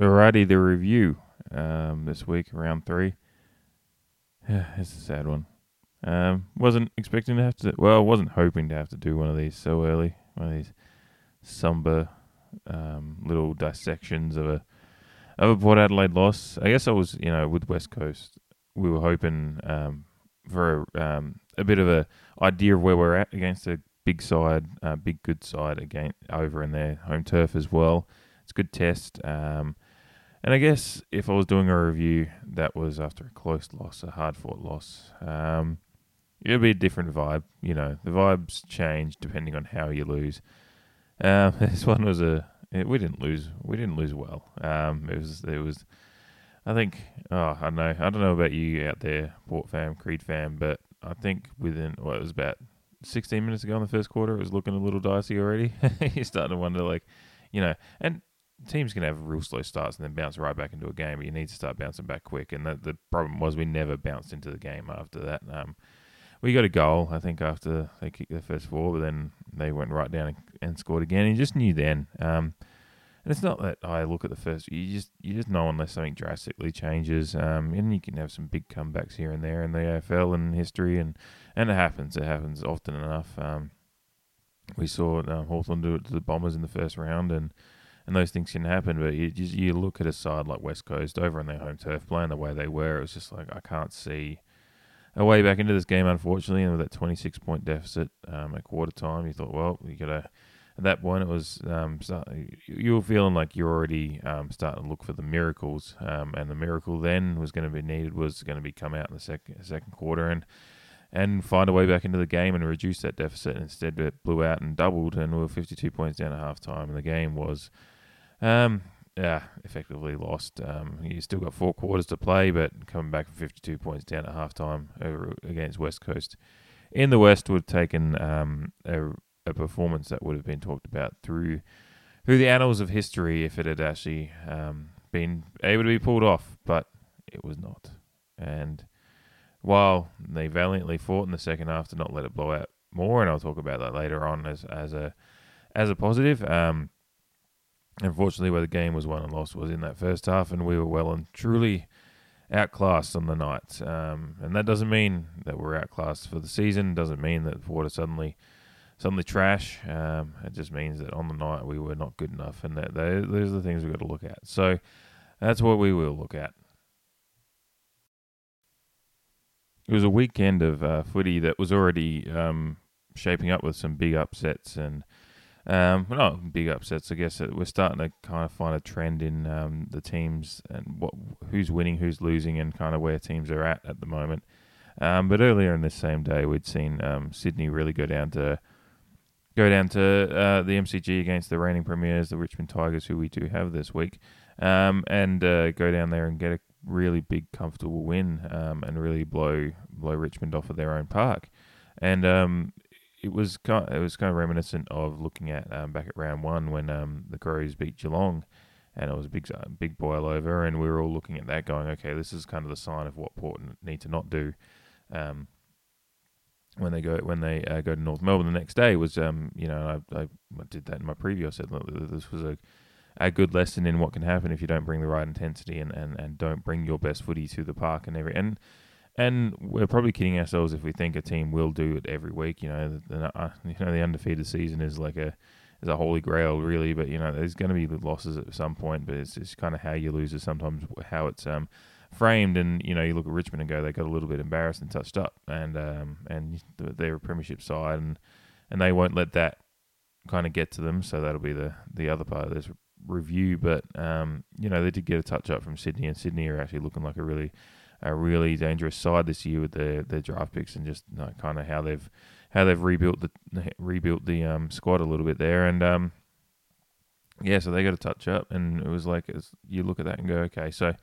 Alrighty, the review um, this week, round three. it's a sad one. Um, wasn't expecting to have to. Well, wasn't hoping to have to do one of these so early. One of these somber um, little dissections of a of a Port Adelaide loss. I guess I was, you know, with West Coast, we were hoping um, for um, a bit of a idea of where we're at against a big side, uh, big good side again over in their home turf as well. It's a good test. Um, and I guess if I was doing a review that was after a close loss, a hard fought loss, um, it'd be a different vibe. You know, the vibes change depending on how you lose. Um, this one was a we didn't lose we didn't lose well. Um, it was it was I think oh I don't know I don't know about you out there Port fam Creed fam, but I think within what well, it was about 16 minutes ago in the first quarter, it was looking a little dicey already. You're starting to wonder like, you know, and teams can have real slow starts and then bounce right back into a game, but you need to start bouncing back quick. And the, the problem was we never bounced into the game after that. Um, we got a goal, I think, after they kicked their first four, but then they went right down and, and scored again. And you just knew then. Um, and it's not that I look at the first. You just you just know unless something drastically changes. Um, and you can have some big comebacks here and there in the AFL and history, and and it happens. It happens often enough. Um, we saw um, Hawthorn do it to the Bombers in the first round, and and those things can happen. But you you look at a side like West Coast over on their home turf, playing the way they were. It was just like I can't see a way back into this game, unfortunately. And with that 26 point deficit um, at quarter time, you thought, well, you got to. At that point, it was um, start, you were feeling like you're already um, starting to look for the miracles, um, and the miracle then was going to be needed was going to be come out in the second second quarter and and find a way back into the game and reduce that deficit. Instead, it blew out and doubled, and we were 52 points down at halftime, and the game was um, yeah, effectively lost. Um, you still got four quarters to play, but coming back from 52 points down at halftime over against West Coast in the West would have taken um, a, a, performance that would have been talked about through through the annals of history if it had actually um, been able to be pulled off, but it was not. And while they valiantly fought in the second half to not let it blow out more, and I'll talk about that later on as as a as a positive. Um, Unfortunately, where the game was won and lost was in that first half, and we were well and truly outclassed on the night. Um, and that doesn't mean that we're outclassed for the season. Doesn't mean that water suddenly suddenly trash. Um, it just means that on the night we were not good enough, and that those are the things we've got to look at. So that's what we will look at. It was a weekend of uh, footy that was already um, shaping up with some big upsets and um, well, not big upsets, I guess. We're starting to kind of find a trend in um, the teams and what who's winning, who's losing, and kind of where teams are at at the moment. Um, but earlier in this same day, we'd seen um, Sydney really go down to go down to uh, the MCG against the reigning premiers, the Richmond Tigers, who we do have this week, um, and uh, go down there and get a really big, comfortable win, um, and really blow blow Richmond off of their own park. And um, it was kind of, it was kind of reminiscent of looking at um, back at round one when um, the Crows beat Geelong, and it was a big uh, big boil over, and we were all looking at that, going, okay, this is kind of the sign of what Port need to not do. Um, when they go when they uh, go to North Melbourne the next day was um you know I, I did that in my preview I said this was a a good lesson in what can happen if you don't bring the right intensity and, and, and don't bring your best footy to the park and every and and we're probably kidding ourselves if we think a team will do it every week. You know, the, uh, you know the undefeated season is like a is a holy grail, really. But you know, there's going to be losses at some point. But it's just kind of how you lose is sometimes how it's um, framed. And you know, you look at Richmond and go, they got a little bit embarrassed and touched up, and um, and they're a premiership side, and and they won't let that kind of get to them. So that'll be the the other part of this review. But um, you know, they did get a touch up from Sydney, and Sydney are actually looking like a really a really dangerous side this year with their, their draft picks and just you know, kind of how they've how they've rebuilt the rebuilt the um, squad a little bit there. And um, yeah so they got to touch up. And it was like you look at that and go okay so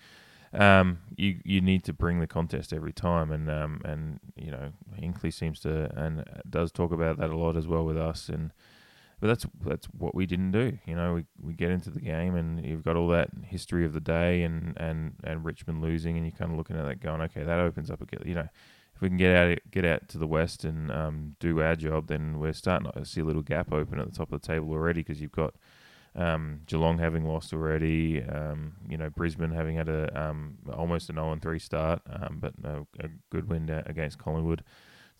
um, you you need to bring the contest every time. And um, and you know Hinkley seems to and does talk about that a lot as well with us. And but that's that's what we didn't do. You know, we, we get into the game and you've got all that history of the day and, and, and Richmond losing, and you're kind of looking at that going, okay, that opens up a you know, if we can get out get out to the west and um, do our job, then we're starting to see a little gap open at the top of the table already because you've got um, Geelong having lost already, um, you know Brisbane having had a um, almost an 0 3 start, um, but a, a, good win against Collingwood.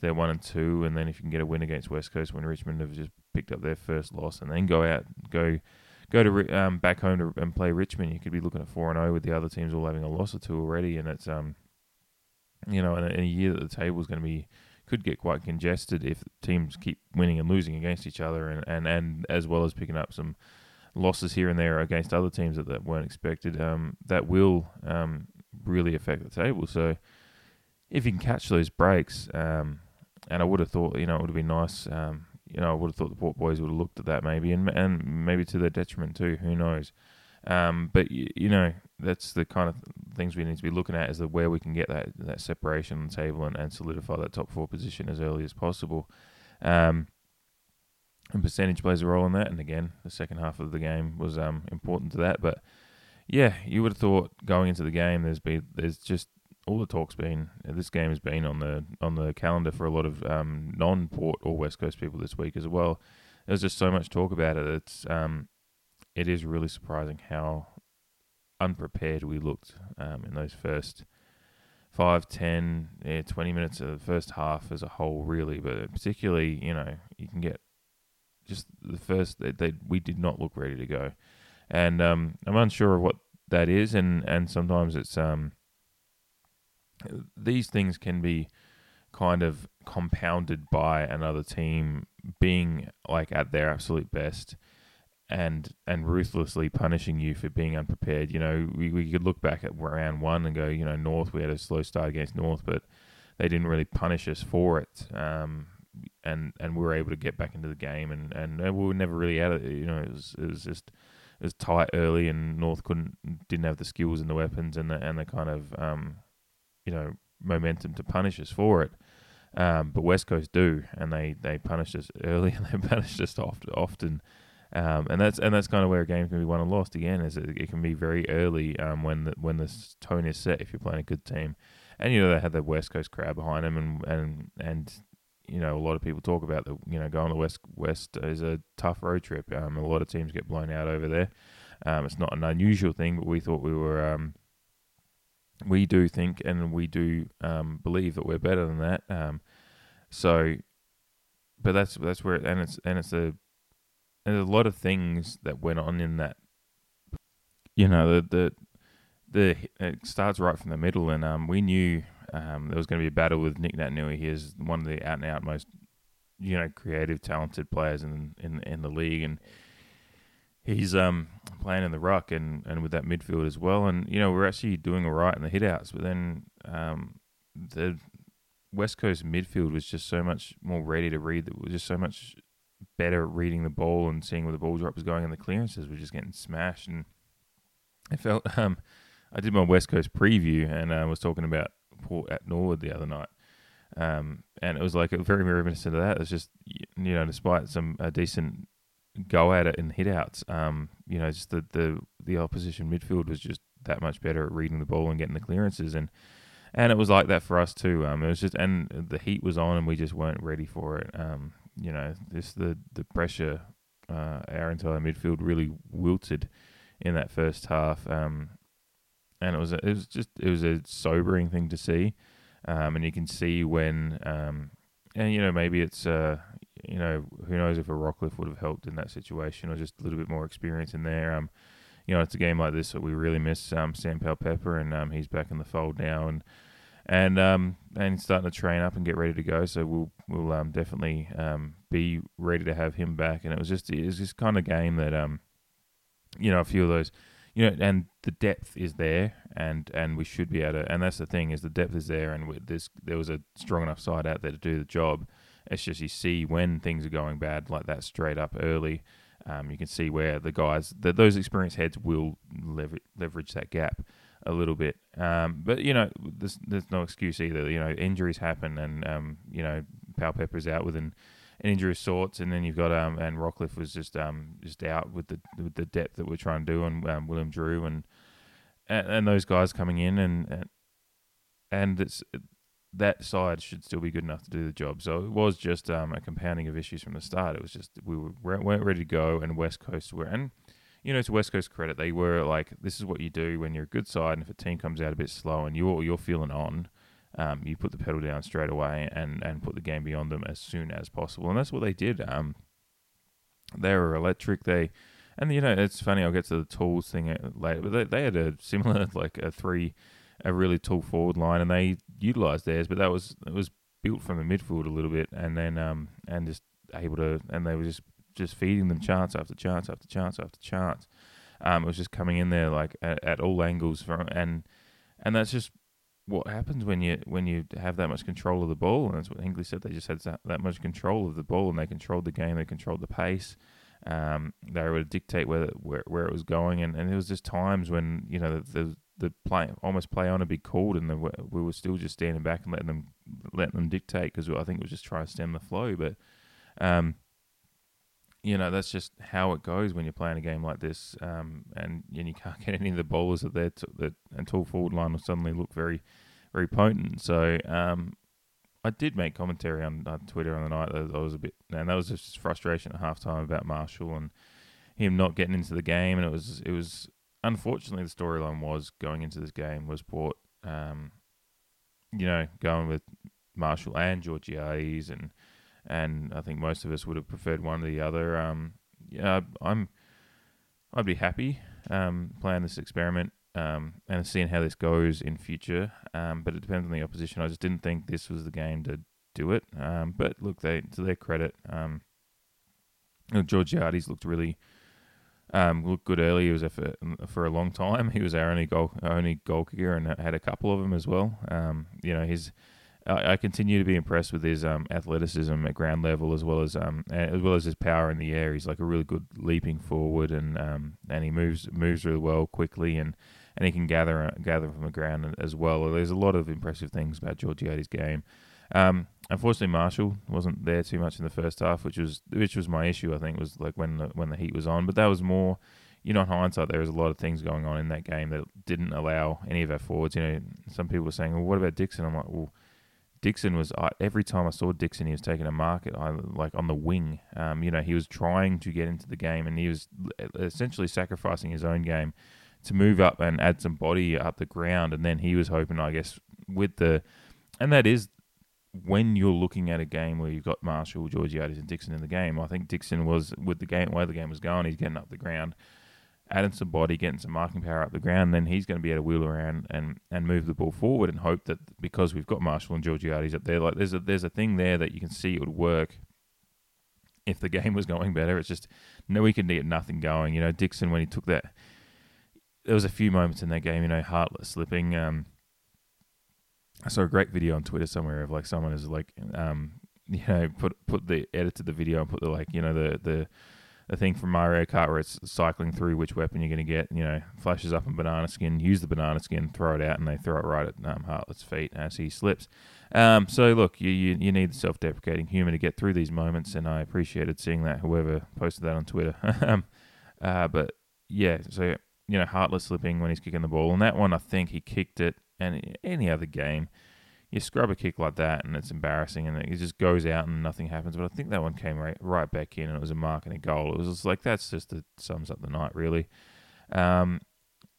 They're one and two, and then if you can get a win against West Coast when Richmond have just picked up their first loss, and then go out go go to um, back home to, and play Richmond, you could be looking at four and zero oh with the other teams all having a loss or two already, and it's um you know in a, in a year that the table is going to be could get quite congested if teams keep winning and losing against each other, and, and, and as well as picking up some losses here and there against other teams that, that weren't expected, um, that will um, really affect the table. So if you can catch those breaks, um, and I would have thought, you know, it would have been nice. Um, you know, I would have thought the Port boys would have looked at that maybe, and and maybe to their detriment too. Who knows? Um, but you, you know, that's the kind of things we need to be looking at is the where we can get that that separation on the table and, and solidify that top four position as early as possible. Um, and percentage plays a role in that. And again, the second half of the game was um, important to that. But yeah, you would have thought going into the game, there's been there's just all the talk's been this game has been on the on the calendar for a lot of um, non-port or West Coast people this week as well. There's just so much talk about it. It's um, it is really surprising how unprepared we looked um, in those first five, ten, yeah, 20 minutes of the first half as a whole, really. But particularly, you know, you can get just the first that they, we did not look ready to go, and um, I'm unsure of what that is, and and sometimes it's um these things can be kind of compounded by another team being like at their absolute best and and ruthlessly punishing you for being unprepared. You know, we, we could look back at round one and go, you know, North, we had a slow start against North, but they didn't really punish us for it. Um, and and we were able to get back into the game, and, and we were never really out of it. You know, it was, it was just it was tight early, and North couldn't didn't have the skills and the weapons and the and the kind of um, you know momentum to punish us for it. Um, but West Coast do, and they, they punish us early, and they punish us often. often. Um, and that's and that's kind of where a game can be won and lost again. Is it, it can be very early um, when the, when the tone is set if you're playing a good team, and you know they had the West Coast crowd behind them, and and and you know a lot of people talk about the you know going to West West is a tough road trip. Um, a lot of teams get blown out over there. Um, it's not an unusual thing, but we thought we were um, we do think and we do um, believe that we're better than that. Um, so, but that's that's where and it's and it's a there's a lot of things that went on in that. You know the the the it starts right from the middle, and um, we knew um, there was going to be a battle with Nic Naitanui. He is one of the out and out most you know creative, talented players in in in the league, and he's um playing in the ruck and, and with that midfield as well. And you know we're actually doing all right in the hitouts, but then um, the West Coast midfield was just so much more ready to read. That was just so much better at reading the ball and seeing where the ball drop was going, and the clearances were just getting smashed. And I felt um I did my West Coast preview and I uh, was talking about Port at Norwood the other night. Um, and it was like very reminiscent of that. It's just you know, despite some a decent go at it in hitouts. Um, you know, just the, the the opposition midfield was just that much better at reading the ball and getting the clearances, and and it was like that for us too. Um, it was just and the heat was on, and we just weren't ready for it. Um, you know, this the the pressure. Uh, our entire midfield really wilted in that first half, um, and it was a, it was just it was a sobering thing to see, um, and you can see when um, and you know maybe it's uh, you know, who knows if a Rockliff would have helped in that situation or just a little bit more experience in there. Um, you know, it's a game like this that we really miss um, Sam Powell-Pepper, and um, he's back in the fold now, and and um, and starting to train up and get ready to go. So we'll we'll um, definitely um, be ready to have him back. And it was just it was this kind of game that um, you know, a few of those, you know, and the depth is there, and and we should be able to. And that's the thing is the depth is there, and this there was a strong enough side out there to do the job. It's just you see when things are going bad like that straight up early. Um, you can see where the guys, that those experienced heads will lever- leverage that gap a little bit. Um, but you know, there's, there's no excuse either. You know, injuries happen, and um, you know, Powell-Pepper's out with an, an injury of sorts, and then you've got um, and Rockliff was just um just out with the with the depth that we're trying to do, and um, Willem Drew and, and and those guys coming in, and and, and it's that side should still be good enough to do the job. So it was just um, a compounding of issues from the start. It was just we were, weren't ready to go, and West Coast were. And you know, to West Coast credit, they were like, this is what you do when you're a good side, and if a team comes out a bit slow and you're you're feeling on, um, you put the pedal down straight away and and put the game beyond them as soon as possible, and that's what they did. Um, they were electric. They and you know, it's funny. I'll get to the tools thing uh, later, but they, they had a similar like a three, a really tall forward line, and they utilized theirs, but that was it was built from the midfield a little bit, and then um and just able to, and they were just just feeding them chance after chance after chance after chance. Um, it was just coming in there like at, at all angles from, and and that's just what happens when you when you have that much control of the ball. And that's what Hinkley said. They just had that, that much control of the ball, and they controlled the game. They controlled the pace. Um, they were to dictate where where, where it was going, and, and there was just times when you know the the, the play almost play on a big called, and the, we were still just standing back and letting them letting them dictate because I think it was just trying to stem the flow. But um, you know that's just how it goes when you're playing a game like this, um, and, and you can't get any of the bowlers that they that until forward line will suddenly look very, very potent. So um, I did make commentary on, on Twitter on the night that I was a bit, and that was just frustration at halftime about Marshall and him not getting into the game, and it was it was unfortunately the storyline was going into this game was Port, um, you know, going with Marshall and Georgiades and and I think most of us would have preferred one or the other. Um, yeah, I'm, I'd be happy um, playing this experiment um, and seeing how this goes in future. Um, but it depends on the opposition. I just didn't think this was the game to do it. Um, but look, they to their credit, um, Georgiades looked really um, looked good early. He was there for for a long time. He was our only goal only goal kicker and had a couple of them as well. Um, you know, his I, I continue to be impressed with his um, athleticism at ground level as well as um, as well as his power in the air. He's like a really good leaping forward and um, and he moves moves really well quickly and, and he can gather gather from the ground as well. There's a lot of impressive things about Georgiades' game. Um, unfortunately, Marshall wasn't there too much in the first half, which was which was my issue. I think was like when the, when the heat was on, but that was more. You know, in hindsight, there was a lot of things going on in that game that didn't allow any of our forwards. You know, some people were saying, "Well, what about Dixon?" I'm like, "Well, Dixon was I, every time I saw Dixon, he was taking a market I, like on the wing. Um, you know, he was trying to get into the game, and he was essentially sacrificing his own game to move up and add some body up the ground. And then he was hoping, I guess, with the and that is when you're looking at a game where you've got Marshall, Georgiades, and Dixon in the game. I think Dixon was with the game where the game was going. He's getting up the ground adding some body, getting some marking power up the ground, then he's going to be able to wheel around and, and move the ball forward and hope that because we've got Marshall and Georgiades up there, like there's a there's a thing there that you can see it would work if the game was going better. It's just no we can get nothing going. You know, Dixon when he took that there was a few moments in that game, you know, Hartlett slipping. Um, I saw a great video on Twitter somewhere of like someone is like um, you know, put put the edited the video and put the like, you know, the the the thing from Mario Kart where it's cycling through which weapon you're going to get. You know, flashes up a banana skin, use the banana skin, throw it out, and they throw it right at um, Hartlett's feet as he slips. Um, so look, you, you, you need the self-deprecating humour to get through these moments, and I appreciated seeing that. Whoever posted that on Twitter, um, uh, but yeah, so you know, Hartlett slipping when he's kicking the ball, and that one I think he kicked it, and any other game you scrub a kick like that and it's embarrassing and it just goes out and nothing happens. But I think that one came right, right back in and it was a mark and a goal. It was just like that's just it sums up the night really. Um,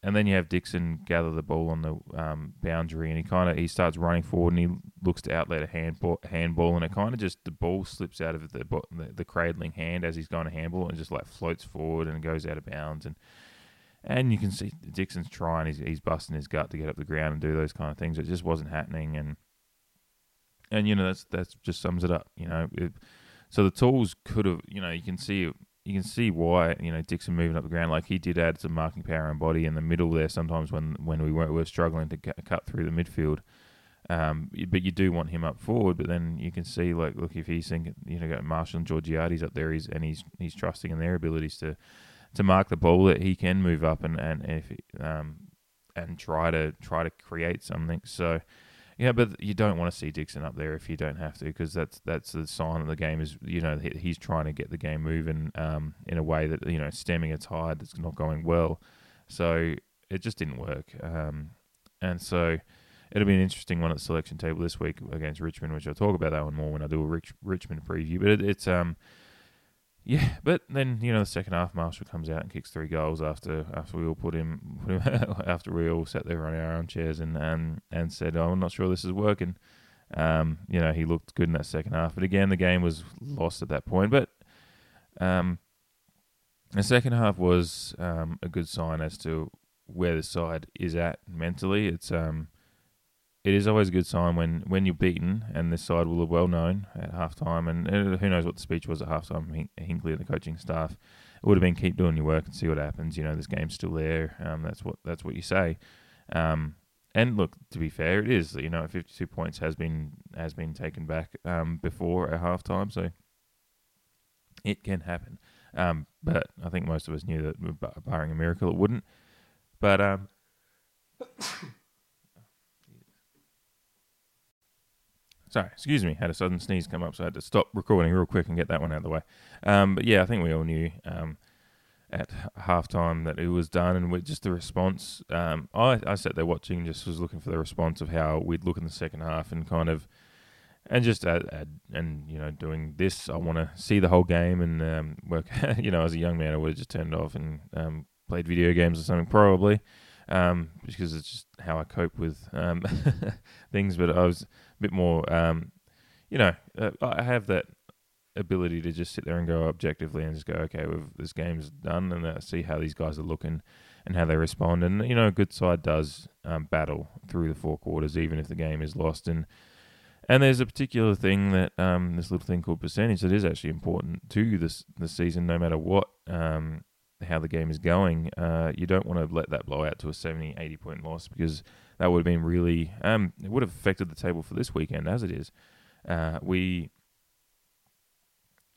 and then you have Dixon gather the ball on the um, boundary and he kind of he starts running forward and he looks to outlet a handball, handball and it kind of just the ball slips out of the, the, the cradling hand as he's going to handball and just like floats forward and goes out of bounds and and you can see Dixon's trying, he's, he's busting his gut to get up the ground and do those kind of things. It just wasn't happening, and and you know that's that's just sums it up. You know, it, so the tools could have, you know, you can see you can see why you know Dixon moving up the ground like he did add some marking power and body in the middle there. Sometimes when when we were, we were struggling to cut through the midfield. Um, but you do want him up forward. But then you can see, like, look, if he's thinking, you know, got Marshall and Georgiades up there, he's and he's he's trusting in their abilities to to mark the ball that he can move up and and if um and try to try to create something. So yeah, but you don't want to see Dixon up there if you don't have to, because that's that's the sign of the game is you know he's trying to get the game moving um, in a way that you know stemming a tide that's not going well. So it just didn't work, um, and so it'll be an interesting one at the selection table this week against Richmond, which I'll talk about that one more when I do a Rich, Richmond preview. But it, it's um yeah, but then you know the second half, Marshall comes out and kicks three goals after after we all put him, put him after we all sat there on our armchairs and and and said, "Oh, I'm not sure this is working." Um, you know, he looked good in that second half, but again, the game was lost at that point. But um, the second half was um, a good sign as to where the side is at mentally. It's um, it is always a good sign when, when you're beaten, and this side will have well known at halftime. And who knows what the speech was at halftime? Hinkley and the coaching staff. It would have been keep doing your work and see what happens. You know, this game's still there. Um, that's what that's what you say. Um, and look, to be fair, it is. You know, 52 points has been has been taken back um, before at halftime, so it can happen. Um, but I think most of us knew that, barring a miracle, it wouldn't. But um, Sorry, excuse me. Had a sudden sneeze come up, so I had to stop recording real quick and get that one out of the way. Um, but yeah, I think we all knew um, at halftime that it was done, and with just the response. Um, I, I sat there watching, just was looking for the response of how we'd look in the second half, and kind of, and just and you know doing this. I want to see the whole game and um, work. you know, as a young man, I would have just turned off and um, played video games or something, probably um, because it's just how I cope with things. But I was bit more, um, you know, uh, I have that ability to just sit there and go objectively and just go, okay, this game's done, and uh, see how these guys are looking and how they respond. And you know, a good side does um, battle through the four quarters, even if the game is lost. And and there's a particular thing that um, this little thing called percentage that is actually important to this the season, no matter what um, how the game is going, uh, you don't want to let that blow out to a 70, 80 point loss because that would have been really, um, it would have affected the table for this weekend as it is. Uh, we,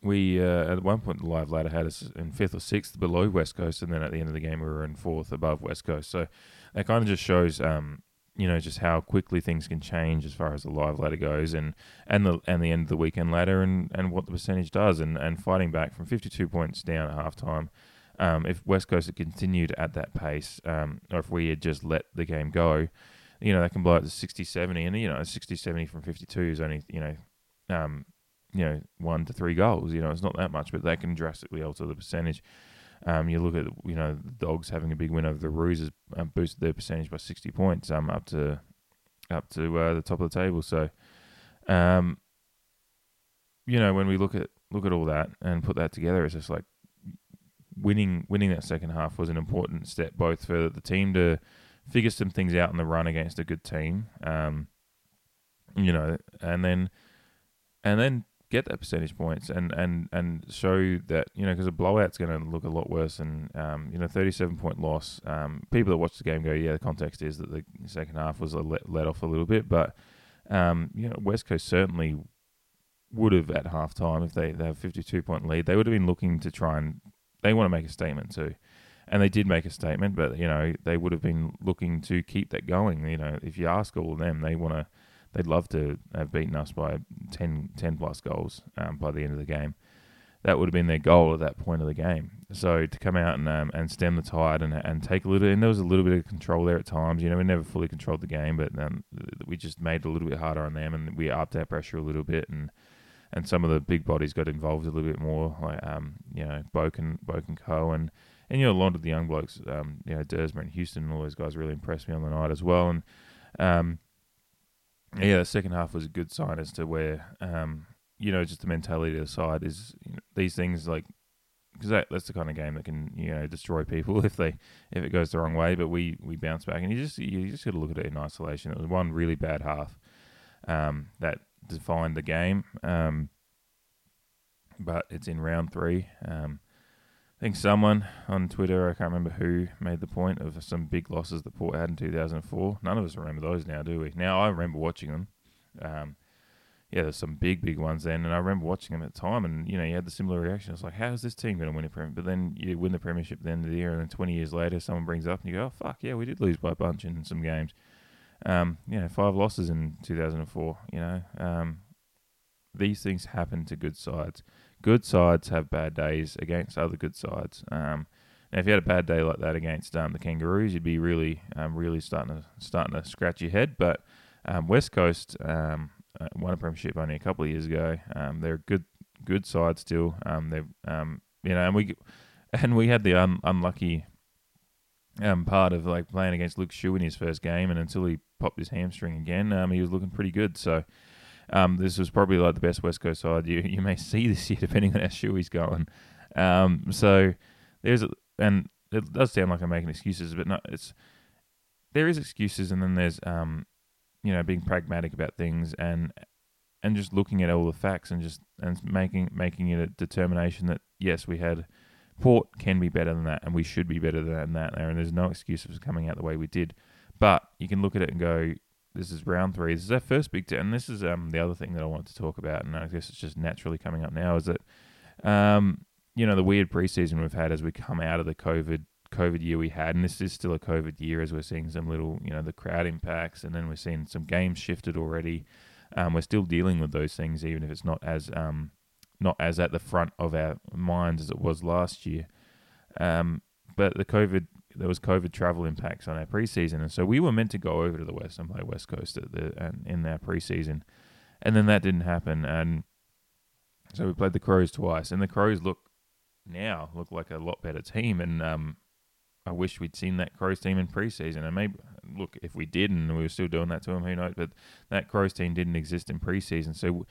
we uh, at one point the live ladder had us in fifth or sixth below West Coast, and then at the end of the game we were in fourth above West Coast. So that kind of just shows, um, you know, just how quickly things can change as far as the live ladder goes, and and the and the end of the weekend ladder, and, and what the percentage does, and and fighting back from 52 points down at halftime um, if West Coast had continued at that pace, um, or if we had just let the game go, you know, they can blow up to 60, 70. And, you know, 60, 70 from 52 is only, you know, um, you know, one to three goals. You know, it's not that much, but that can drastically alter the percentage. Um, you look at, you know, the Dogs having a big win over the Roos has um, boosted their percentage by 60 points um, up to up to uh, the top of the table. So, um, you know, when we look at look at all that and put that together, it's just like winning winning that second half was an important step both for the team to figure some things out in the run against a good team, um, you know, and then and then get that percentage points and and and show that you know because a blowout's going to look a lot worse and um, you know 37 point loss. Um, people that watch the game go, yeah, the context is that the second half was let, let off a little bit, but um, you know West Coast certainly would have at half time if they, they have 52 point lead they would have been looking to try and they want to make a statement too. And they did make a statement, but you know they would have been looking to keep that going. You know, if you ask all of them, they want to, they'd love to have beaten us by 10, 10 plus goals um, by the end of the game. That would have been their goal at that point of the game. So to come out and um, and stem the tide and and take a little, and there was a little bit of control there at times. You know, we never fully controlled the game, but um, we just made it a little bit harder on them, and we upped our pressure a little bit and and some of the big bodies got involved a little bit more, like um, you know, Boken, Boken Co. and and you know a lot of the young blokes, um, you know, Duursma and Houston and all those guys really impressed me on the night as well. And um, yeah, the second half was a good sign as to where um, you know, just the mentality of the side is you know, these things like because that, that's the kind of game that can you know destroy people if they if it goes the wrong way. But we we bounce back, and you just you just got to look at it in isolation. It was one really bad half um, that defined the game. Um, but it's in round three. Um, I think someone on Twitter, I can't remember who, made the point of some big losses that Port had in 2004. None of us remember those now, do we? Now I remember watching them. Um, yeah, there's some big, big ones then, and I remember watching them at the time, and you know, you had the similar reaction. It's like, how is this team going to win a premiership? But then you win the premiership at the end of the year, and then 20 years later, someone brings up, and you go, oh fuck, yeah, we did lose by a bunch in some games. Um, you know, five losses in 2004. You know, um, these things happen to good sides. Good sides have bad days against other good sides. Um, now, if you had a bad day like that against um, the Kangaroos, you'd be really, um, really starting to starting to scratch your head. But um, West Coast um, uh, won a premiership only a couple of years ago. Um, they're a good, good side still. They um, you know, and we and we had the un- unlucky um part of like playing against Luke Shuey in his first game, and until he popped his hamstring again, um, he was looking pretty good. So. Um, this was probably like the best West Coast side you you may see this year, depending on how Shuey's going. Um, so there's a, and it does sound like I'm making excuses, but no, it's there is excuses, and then there's um, you know, being pragmatic about things and and just looking at all the facts and just and making making it a determination that yes, we had Port can be better than that, and we should be better than that. there And there's no excuse for coming out the way we did. But you can look at it and go, this is round three. This is our first big, t- and this is um the other thing that I wanted to talk about, and I guess it's just naturally coming up now is that um you know the weird preseason we've had as we come out of the COVID COVID year we had, and this is still a COVID year as we're seeing some little you know the crowd impacts, and then we're seeing some games shifted already. Um, we're still dealing with those things, even if it's not as um, not as at the front of our minds as it was last year. Um, but the COVID, there was COVID travel impacts on our preseason, and so we were meant to go over to the West and play West Coast at the and in our preseason, and then that didn't happen, and so we played the Crows twice, and the Crows look now look like a lot better team, and um, I wish we'd seen that Crows team in preseason. And maybe look if we did, and we were still doing that to them, who knows? But that Crows team didn't exist in preseason, so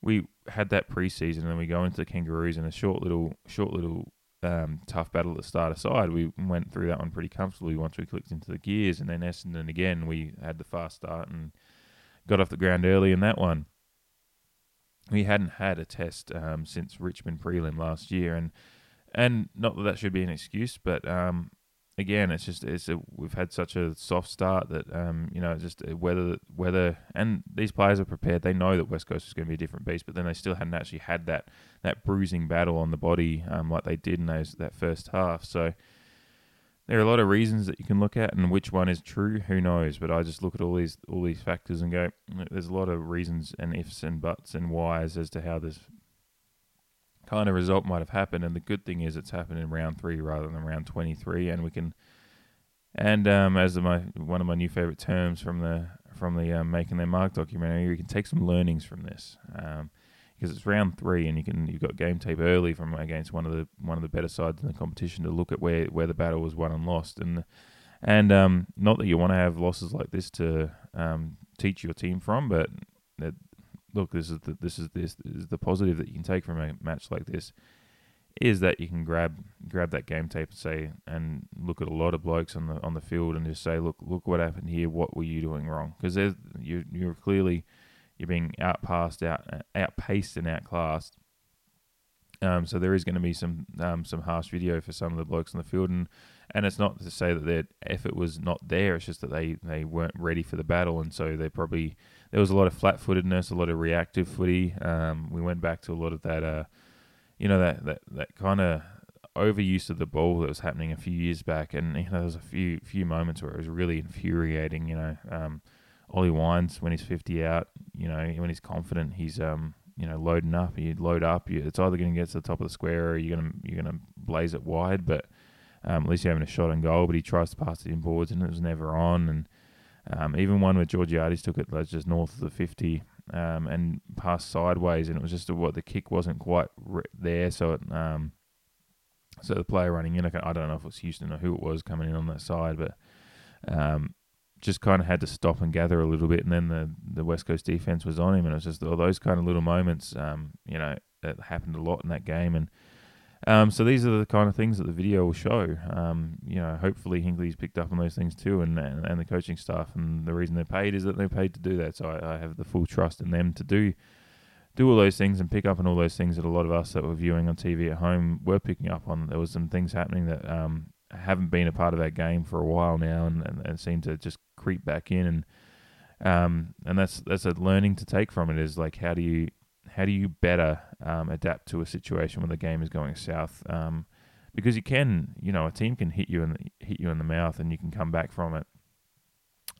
we had that preseason, and we go into the Kangaroos in a short little, short little um, tough battle at the start aside. We went through that one pretty comfortably once we clicked into the gears, and then Essendon again, we had the fast start and got off the ground early in that one. We hadn't had a test um, since Richmond prelim last year, and and not that that should be an excuse, but um, again, it's just it's a, we've had such a soft start that um, you know just whether whether and these players are prepared. They know that West Coast is going to be a different beast, but then they still hadn't actually had that that bruising battle on the body um, like they did in those that first half. So there are a lot of reasons that you can look at, and which one is true, who knows? But I just look at all these all these factors and go, there's a lot of reasons and ifs and buts and whys as to how this kind of result might have happened. And the good thing is it's happened in round three rather than round 23. And we can, and um, as my one of my new favorite terms from the from the um, making their mark documentary, we can take some learnings from this. Um, because it's round three, and you can you've got game tape early from against one of the one of the better sides in the competition to look at where, where the battle was won and lost, and and um, not that you want to have losses like this to um, teach your team from, but look, this is the, this is this, this is the positive that you can take from a match like this is that you can grab grab that game tape and say and look at a lot of blokes on the on the field and just say, look, look what happened here. What were you doing wrong? Because you you're clearly you're being outpassed, out outpaced, and outclassed. Um, so there is going to be some um, some harsh video for some of the blokes on the field, and and it's not to say that their effort was not there. It's just that they they weren't ready for the battle, and so they probably there was a lot of flat footedness, a lot of reactive footy. Um, we went back to a lot of that, uh, you know, that that, that kind of overuse of the ball that was happening a few years back, and you know, there was a few few moments where it was really infuriating. You know, um, Ollie Wines when he's fifty out, you know, when he's confident, he's um, you know, loading up. You load up. You, it's either going to get to the top of the square or you're gonna you're gonna blaze it wide, but um, at least you're having a shot on goal. But he tries to pass it inboards and it was never on, and um, even one where Georgiades took it like, just north of the 50 um, and passed sideways, and it was just what the kick wasn't quite re- there. So it, um, so the player running in, I don't know if it was Houston or who it was coming in on that side, but um, just kind of had to stop and gather a little bit. And then the, the West Coast defense was on him, and it was just all those kind of little moments, um, you know, that happened a lot in that game. And um, so these are the kind of things that the video will show. Um, you know, hopefully Hinkley's picked up on those things too, and, and, and the coaching staff. And the reason they're paid is that they're paid to do that. So I, I, have the full trust in them to do do all those things and pick up on all those things that a lot of us that were viewing on TV at home were picking up on. There was some things happening that um, haven't been a part of that game for a while now, and, and, and seem to just creep back in. And um, and that's that's a learning to take from it. Is like how do you how do you better um, adapt to a situation when the game is going south? Um, because you can, you know, a team can hit you in the, hit you in the mouth, and you can come back from it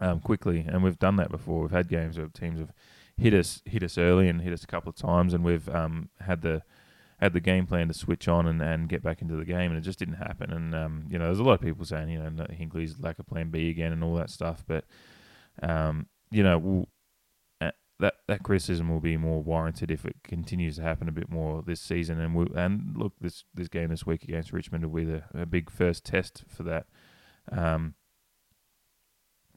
um, quickly. And we've done that before. We've had games where teams have hit us hit us early and hit us a couple of times, and we've um, had the had the game plan to switch on and, and get back into the game, and it just didn't happen. And um, you know, there's a lot of people saying, you know, Hinkley's lack of plan B again and all that stuff, but um, you know, we'll, that that criticism will be more warranted if it continues to happen a bit more this season. And we and look, this this game this week against Richmond will be the, a big first test for that. Um,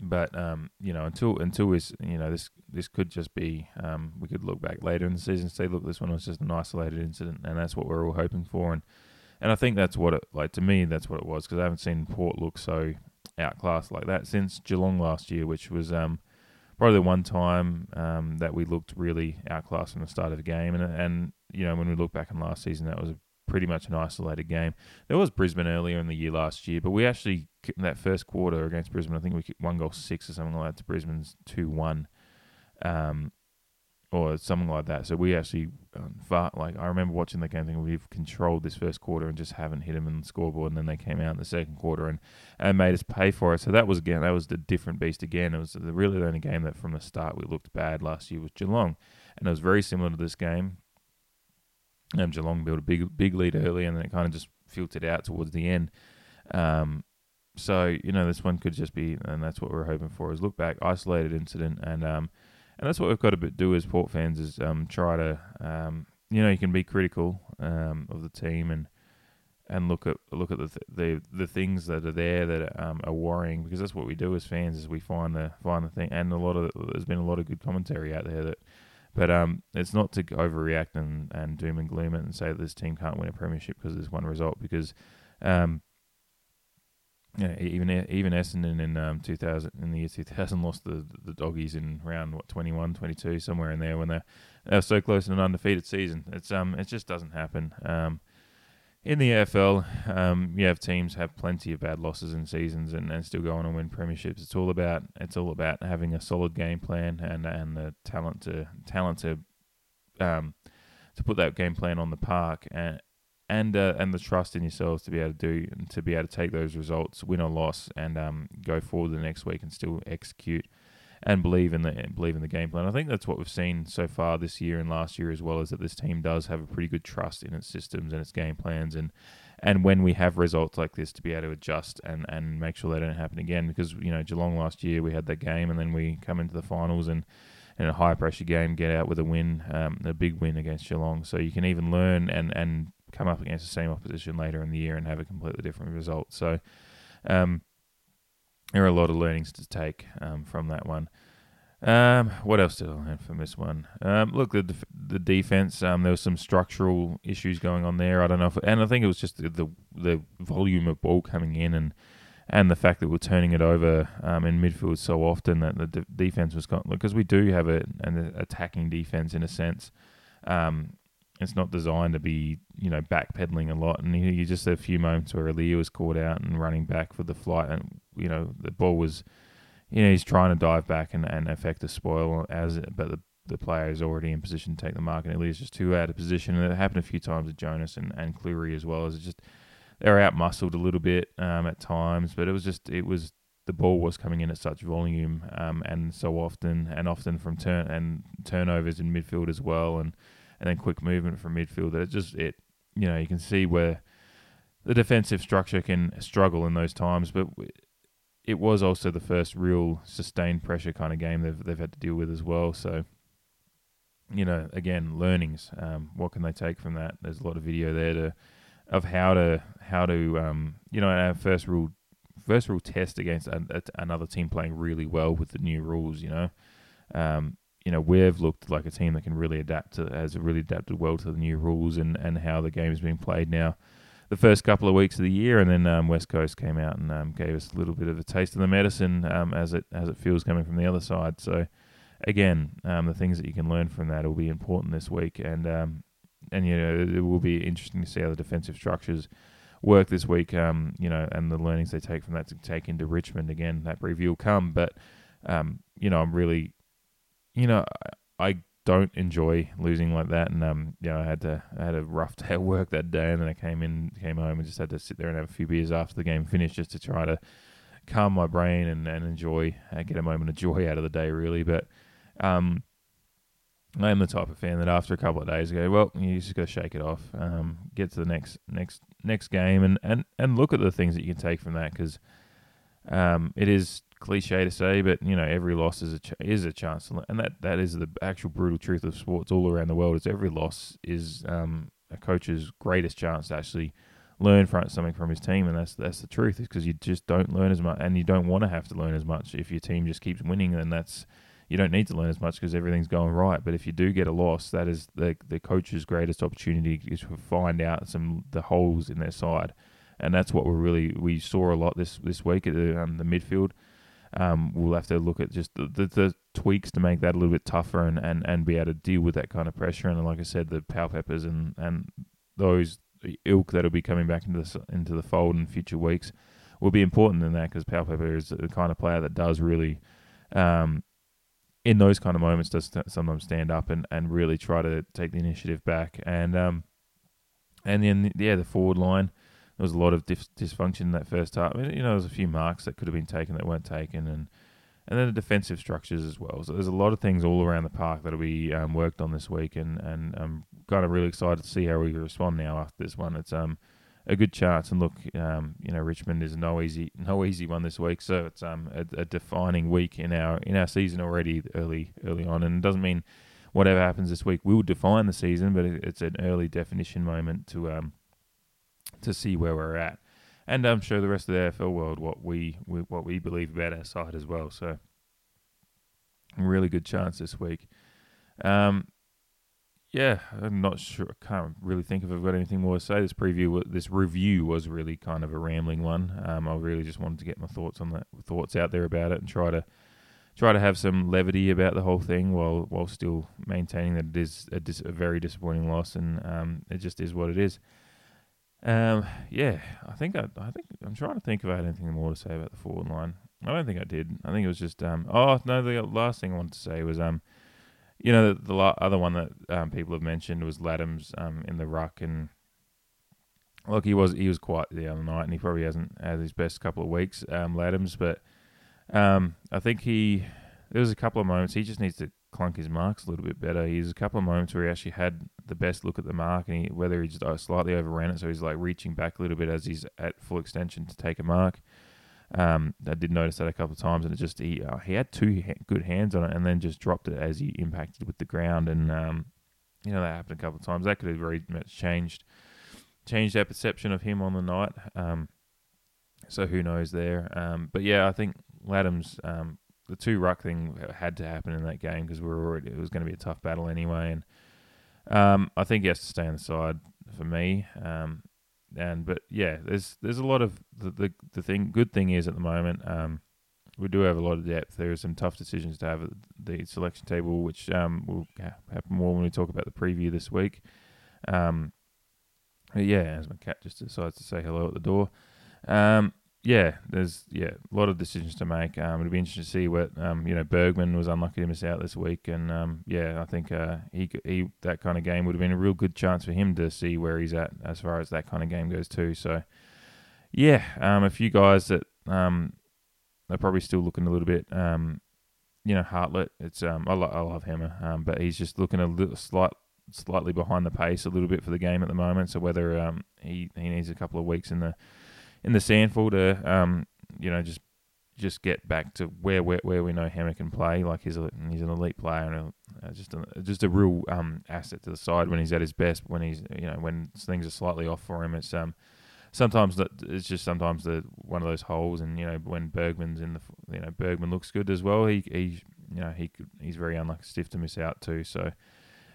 but um, you know, until until we, you know, this this could just be um, we could look back later in the season and say, look, this one was just an isolated incident, and that's what we're all hoping for. And and I think that's what it like to me. That's what it was because I haven't seen Port look so outclassed like that since Geelong last year, which was um, probably the one time um, that we looked really outclassed from the start of the game. And and you know, when we look back on last season, that was pretty much an isolated game. There was Brisbane earlier in the year last year, but we actually in that first quarter against Brisbane, I think we one goal six or something like that to Brisbane's two one, um, or something like that. So we actually um, far like I remember watching the game, thinking we've controlled this first quarter and just haven't hit them in the scoreboard. And then they came out in the second quarter and and made us pay for it. So that was again that was the different beast again. It was the really the only game that from the start we looked bad last year was Geelong, and it was very similar to this game. Um, Geelong built a big big lead early, and then it kind of just filtered out towards the end. Um, so you know this one could just be, and that's what we're hoping for is look back, isolated incident, and um, and that's what we've got to do as Port fans is um, try to um, you know you can be critical um, of the team and and look at look at the th- the the things that are there that um, are worrying because that's what we do as fans is we find the find the thing and a lot of there's been a lot of good commentary out there that but um, it's not to overreact and, and doom and gloom it and say that this team can't win a premiership because there's one result. Because um, yeah, even even Essendon in um, 2000 in the year 2000 lost the the doggies in round what 21, 22 somewhere in there when they're, they're so close in an undefeated season. It's um it just doesn't happen. Um, in the AFL, um, you have teams have plenty of bad losses in seasons and, and still go on and win premierships. It's all about it's all about having a solid game plan and and the talent to talent to um, to put that game plan on the park and and uh, and the trust in yourselves to be able to do to be able to take those results, win or loss, and um, go forward the next week and still execute and believe in the believe in the game plan. I think that's what we've seen so far this year and last year as well, is that this team does have a pretty good trust in its systems and its game plans, and and when we have results like this, to be able to adjust and, and make sure they don't happen again. Because you know Geelong last year we had that game, and then we come into the finals and in a high pressure game get out with a win, um, a big win against Geelong. So you can even learn and and come up against the same opposition later in the year and have a completely different result. So. Um, there are a lot of learnings to take um, from that one. Um, what else did I learn from this one? Um, look, the def- the defense. Um, there was some structural issues going on there. I don't know, if, and I think it was just the, the, the volume of ball coming in and and the fact that we're turning it over um, in midfield so often that the de- defense was because we do have a, an attacking defense in a sense. Um, it's not designed to be, you know, backpedaling a lot. And you, just a few moments where Aliir was caught out and running back for the flight, and you know the ball was, you know, he's trying to dive back and, and affect the spoil as, but the the player is already in position to take the mark, and Aliir's just too out of position. And it happened a few times with Jonas and and Clurey as well. As just they're out muscled a little bit um, at times, but it was just it was the ball was coming in at such volume um, and so often, and often from turn and turnovers in midfield as well, and and then quick movement from midfield. That it just it you know you can see where the defensive structure can struggle in those times, but it was also the first real sustained pressure kind of game they've they've had to deal with as well. So you know, again, learnings. Um, what can they take from that? There's a lot of video there to of how to how to um, you know our first rule first rule test against a, a, another team playing really well with the new rules. You know, um, you know, we've looked like a team that can really adapt to, has really adapted well to the new rules and, and how the game is being played now. The first couple of weeks of the year, and then um, West Coast came out and um, gave us a little bit of a taste of the medicine um, as it as it feels coming from the other side. So, again, um, the things that you can learn from that will be important this week, and um, and you know it will be interesting to see how the defensive structures work this week. Um, you know, and the learnings they take from that to take into Richmond. Again, that review will come, but you know, I'm really you know, I don't enjoy losing like that, and um, you know, I had to I had a rough day at work that day, and then I came in, came home, and just had to sit there and have a few beers after the game finished, just to try to calm my brain and and enjoy, uh, get a moment of joy out of the day, really. But um, I am the type of fan that after a couple of days go, well, you just got to shake it off, um, get to the next next next game, and and and look at the things that you can take from that. Because um, it is cliche to say, but you know every loss is a ch- is a chance, and that that is the actual brutal truth of sports all around the world. Is every loss is um, a coach's greatest chance to actually learn from something from his team, and that's that's the truth. Is because you just don't learn as much, and you don't want to have to learn as much if your team just keeps winning. Then that's you don't need to learn as much because everything's going right. But if you do get a loss, that is the the coach's greatest opportunity is to find out some the holes in their side, and that's what we really we saw a lot this this week at the, um, the midfield. Um, we'll have to look at just the, the, the, tweaks to make that a little bit tougher and, and, and be able to deal with that kind of pressure. And like I said, the Powell-Peppers and, and those ilk that'll be coming back into the into the fold in future weeks will be important in that because Powell-Pepper is the kind of player that does really, um, in those kind of moments, does sometimes stand up and, and really try to take the initiative back. And um, and then yeah, the forward line there was a lot of dysfunction in that first half. I mean, you know, there's a few marks that could have been taken that weren't taken, and and then the defensive structures as well. So there's a lot of things all around the park that'll be um, worked on this week, and and I'm kind of really excited to see how we respond now after this one. It's um a good chance, and look, um, you know, Richmond is no easy no easy one this week, so it's um a, a defining week in our in our season already early early on, and it doesn't mean whatever happens this week will define the season, but it's an early definition moment to um to see where we're at, and um, show the rest of the AFL world what we, we what we believe about our side as well. So, really good chance this week. Um, yeah, I'm not sure. I can't really think if I've got anything more to say. This preview, this review was really kind of a rambling one. Um, I really just wanted to get my thoughts on that, thoughts out there about it, and try to try to have some levity about the whole thing while while still maintaining that it is a, dis, a very disappointing loss, and um, it just is what it is. Um, yeah, I think I, I think I'm trying to think if I had anything more to say about the forward line. I don't think I did. I think it was just um. Oh no, the last thing I wanted to say was um, you know, the, the other one that um, people have mentioned was Ladhams um in the ruck and. Look, he was he was quite the other night, and he probably hasn't had his best couple of weeks, um, Ladhams. But um, I think he there was a couple of moments he just needs to clunk his marks a little bit better. He's a couple of moments where he actually had the best look at the mark, and he, whether he just uh, slightly overran it, so he's like reaching back a little bit as he's at full extension to take a mark. Um, I did notice that a couple of times, and it just he uh, he had two ha- good hands on it, and then just dropped it as he impacted with the ground, and um, you know that happened a couple of times. That could have very much changed changed our perception of him on the night. Um, so who knows there? Um, but yeah, I think Ladhams um, the two ruck thing had to happen in that game because we were already it was going to be a tough battle anyway, and um, I think he has to stay on the side for me. Um, and but yeah, there's there's a lot of the the, the thing. Good thing is at the moment, um, we do have a lot of depth. There are some tough decisions to have at the selection table, which um, will happen more when we talk about the preview this week. Um, yeah, as my cat just decides to say hello at the door. Um, yeah, there's yeah a lot of decisions to make. Um, it'll be interesting to see what um, you know. Bergman was unlucky to miss out this week, and um, yeah, I think uh, he he that kind of game would have been a real good chance for him to see where he's at as far as that kind of game goes too. So yeah, um, a few guys that um, are probably still looking a little bit. Um, you know, Hartlett. It's um, I, lo- I love Hammer, um, but he's just looking a little slight, slightly behind the pace a little bit for the game at the moment. So whether um, he he needs a couple of weeks in the in the SANFL to um, you know just just get back to where where, where we know Hammer can play. Like he's a, he's an elite player and a, uh, just a, just a real um, asset to the side when he's at his best. When he's you know when things are slightly off for him, it's um sometimes that it's just sometimes the one of those holes. And you know when Bergman's in the you know Bergman looks good as well. He he you know he could, he's very unlucky stiff to miss out too. So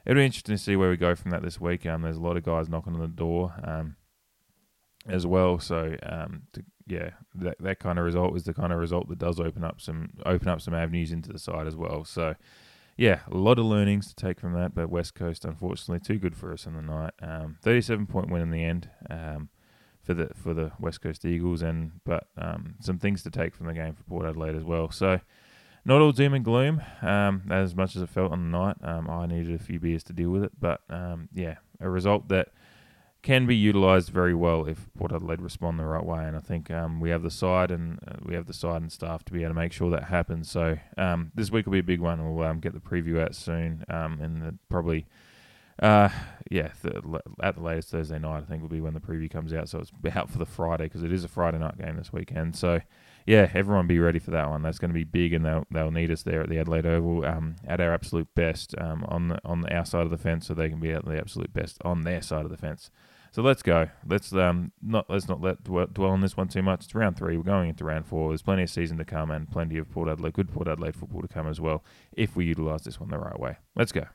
it'll be interesting to see where we go from that this week. Um, there's a lot of guys knocking on the door. Um, as well. So um, to, yeah, that that kind of result is the kind of result that does open up some open up some avenues into the side as well. So yeah, a lot of learnings to take from that. But West Coast, unfortunately, too good for us in the night. Um, Thirty-seven point win in the end um, for the for the West Coast Eagles, and but um, some things to take from the game for Port Adelaide as well. So. Not all doom and gloom, um, as much as it felt on the night. Um, I needed a few beers to deal with it, but yeah, a result that can be utilised very well if Port Adelaide respond the right way. And I think um, we have the side and uh, we have the side and staff to be able to make sure that happens. So um, this week will be a big one. We'll um, get the preview out soon, um, and the, probably. Uh, yeah, the, at the latest Thursday night, I think will be when the preview comes out. So it's out for the Friday because it is a Friday night game this weekend. So, yeah, everyone be ready for that one. That's going to be big, and they'll they'll need us there at the Adelaide Oval um, at our absolute best um, on the on our side of the fence, so they can be at the absolute best on their side of the fence. So let's go. Let's um not let's not let dwell, on this one too much. It's round three. We're going into round four. There's plenty of season to come and plenty of Port Adelaide, good Port Adelaide football to come as well if we utilise this one the right way. Let's go.